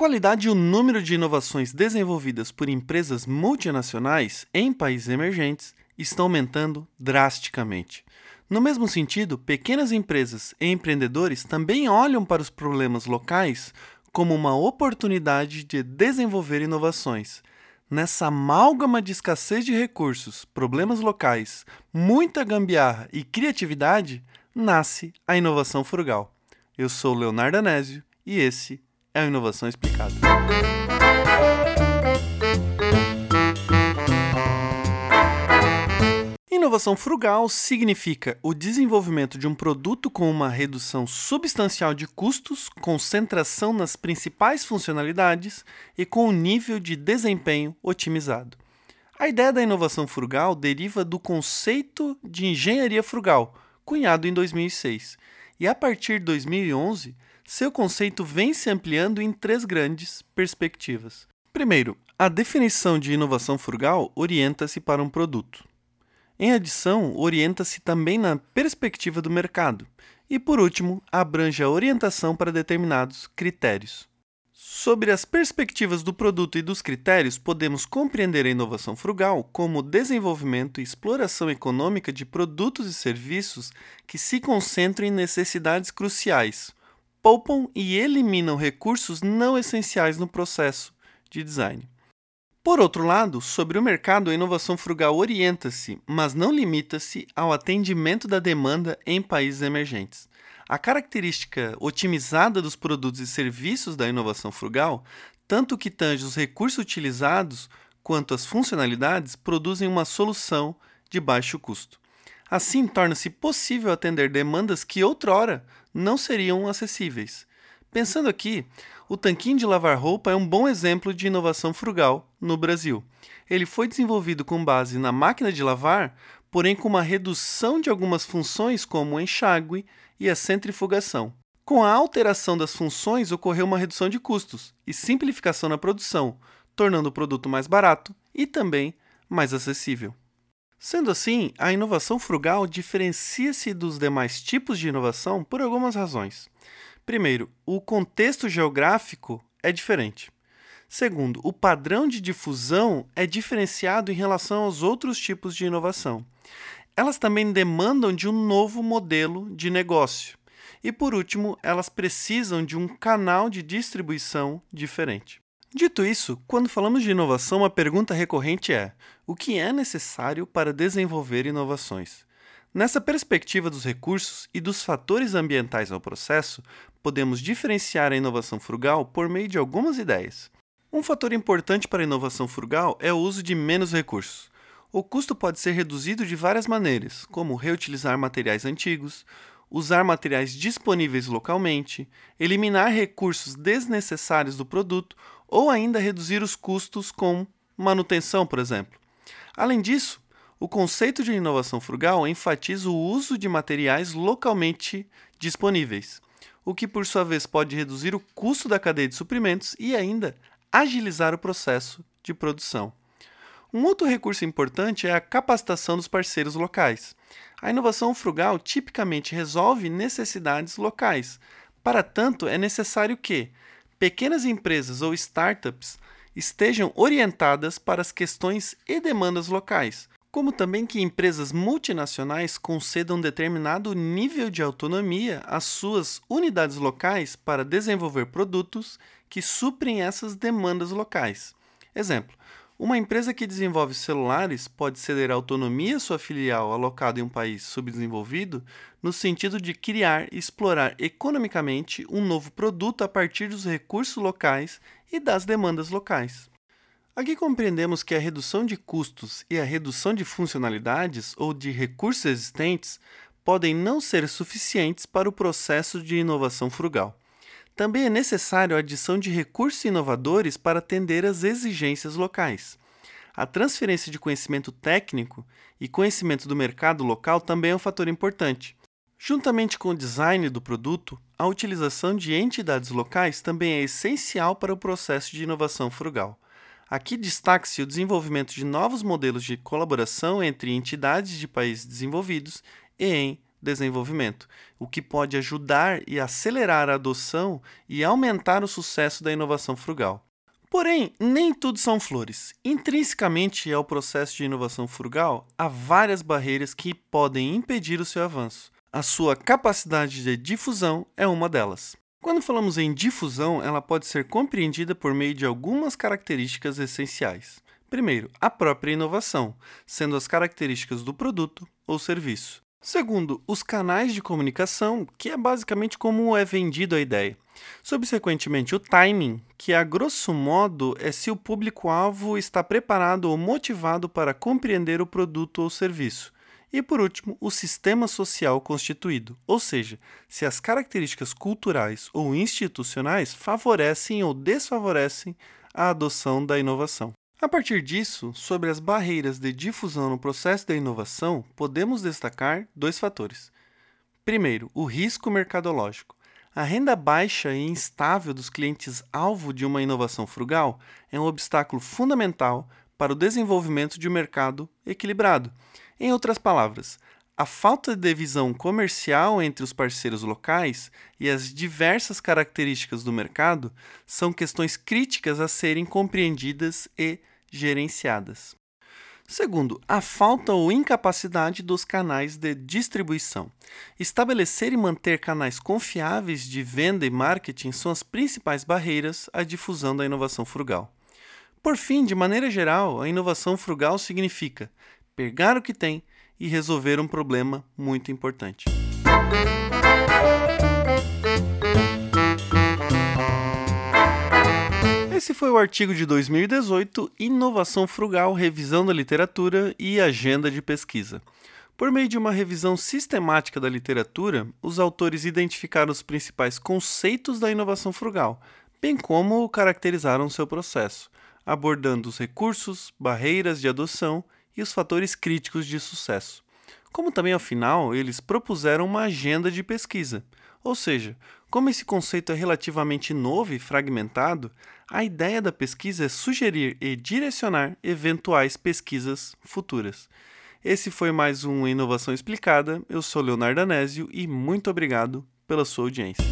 qualidade e o número de inovações desenvolvidas por empresas multinacionais em países emergentes estão aumentando drasticamente. No mesmo sentido, pequenas empresas e empreendedores também olham para os problemas locais como uma oportunidade de desenvolver inovações. Nessa amálgama de escassez de recursos, problemas locais, muita gambiarra e criatividade, nasce a inovação frugal. Eu sou Leonardo Anésio e esse é o Inovação Explicada. Inovação frugal significa o desenvolvimento de um produto com uma redução substancial de custos, concentração nas principais funcionalidades e com um nível de desempenho otimizado. A ideia da inovação frugal deriva do conceito de engenharia frugal, cunhado em 2006, e a partir de 2011, seu conceito vem se ampliando em três grandes perspectivas. Primeiro, a definição de inovação frugal orienta-se para um produto. Em adição, orienta-se também na perspectiva do mercado. E, por último, abrange a orientação para determinados critérios. Sobre as perspectivas do produto e dos critérios, podemos compreender a inovação frugal como desenvolvimento e exploração econômica de produtos e serviços que se concentram em necessidades cruciais, poupam e eliminam recursos não essenciais no processo de design. Por outro lado, sobre o mercado, a inovação frugal orienta-se, mas não limita-se ao atendimento da demanda em países emergentes. A característica otimizada dos produtos e serviços da inovação frugal, tanto que tange os recursos utilizados quanto as funcionalidades, produzem uma solução de baixo custo. Assim, torna-se possível atender demandas que outrora não seriam acessíveis. Pensando aqui, o tanquinho de lavar roupa é um bom exemplo de inovação frugal no Brasil. Ele foi desenvolvido com base na máquina de lavar, porém com uma redução de algumas funções como o enxágue e a centrifugação. Com a alteração das funções, ocorreu uma redução de custos e simplificação na produção, tornando o produto mais barato e também mais acessível. Sendo assim, a inovação frugal diferencia-se dos demais tipos de inovação por algumas razões. Primeiro, o contexto geográfico é diferente. Segundo, o padrão de difusão é diferenciado em relação aos outros tipos de inovação. Elas também demandam de um novo modelo de negócio. E por último, elas precisam de um canal de distribuição diferente. Dito isso, quando falamos de inovação, a pergunta recorrente é: o que é necessário para desenvolver inovações? Nessa perspectiva dos recursos e dos fatores ambientais ao processo, podemos diferenciar a inovação frugal por meio de algumas ideias. Um fator importante para a inovação frugal é o uso de menos recursos. O custo pode ser reduzido de várias maneiras, como reutilizar materiais antigos, usar materiais disponíveis localmente, eliminar recursos desnecessários do produto ou ainda reduzir os custos com manutenção, por exemplo. Além disso, o conceito de inovação frugal enfatiza o uso de materiais localmente disponíveis, o que por sua vez pode reduzir o custo da cadeia de suprimentos e ainda agilizar o processo de produção. Um outro recurso importante é a capacitação dos parceiros locais. A inovação frugal tipicamente resolve necessidades locais. Para tanto, é necessário que pequenas empresas ou startups estejam orientadas para as questões e demandas locais, como também que empresas multinacionais concedam determinado nível de autonomia às suas unidades locais para desenvolver produtos que suprem essas demandas locais. Exemplo: uma empresa que desenvolve celulares pode ceder autonomia à sua filial alocada em um país subdesenvolvido, no sentido de criar e explorar economicamente um novo produto a partir dos recursos locais e das demandas locais. Aqui compreendemos que a redução de custos e a redução de funcionalidades ou de recursos existentes podem não ser suficientes para o processo de inovação frugal. Também é necessário a adição de recursos inovadores para atender às exigências locais. A transferência de conhecimento técnico e conhecimento do mercado local também é um fator importante. Juntamente com o design do produto, a utilização de entidades locais também é essencial para o processo de inovação frugal. Aqui destaca-se o desenvolvimento de novos modelos de colaboração entre entidades de países desenvolvidos e em desenvolvimento, o que pode ajudar e acelerar a adoção e aumentar o sucesso da inovação frugal. Porém, nem tudo são flores. Intrinsecamente ao processo de inovação frugal, há várias barreiras que podem impedir o seu avanço. A sua capacidade de difusão é uma delas. Quando falamos em difusão, ela pode ser compreendida por meio de algumas características essenciais. Primeiro, a própria inovação, sendo as características do produto ou serviço. Segundo, os canais de comunicação, que é basicamente como é vendido a ideia. Subsequentemente, o timing, que a grosso modo é se o público-alvo está preparado ou motivado para compreender o produto ou serviço. E por último, o sistema social constituído, ou seja, se as características culturais ou institucionais favorecem ou desfavorecem a adoção da inovação. A partir disso, sobre as barreiras de difusão no processo da inovação, podemos destacar dois fatores. Primeiro, o risco mercadológico. A renda baixa e instável dos clientes alvo de uma inovação frugal é um obstáculo fundamental para o desenvolvimento de um mercado equilibrado. Em outras palavras, a falta de visão comercial entre os parceiros locais e as diversas características do mercado são questões críticas a serem compreendidas e gerenciadas. Segundo, a falta ou incapacidade dos canais de distribuição. Estabelecer e manter canais confiáveis de venda e marketing são as principais barreiras à difusão da inovação frugal. Por fim, de maneira geral, a inovação frugal significa pegar o que tem e resolver um problema muito importante. Esse foi o artigo de 2018, Inovação Frugal, Revisão da Literatura e Agenda de Pesquisa. Por meio de uma revisão sistemática da literatura, os autores identificaram os principais conceitos da inovação frugal, bem como caracterizaram seu processo, abordando os recursos, barreiras de adoção e os fatores críticos de sucesso. Como também, ao final, eles propuseram uma agenda de pesquisa, ou seja, como esse conceito é relativamente novo e fragmentado, a ideia da pesquisa é sugerir e direcionar eventuais pesquisas futuras. Esse foi mais um Inovação Explicada. Eu sou Leonardo Anésio e muito obrigado pela sua audiência.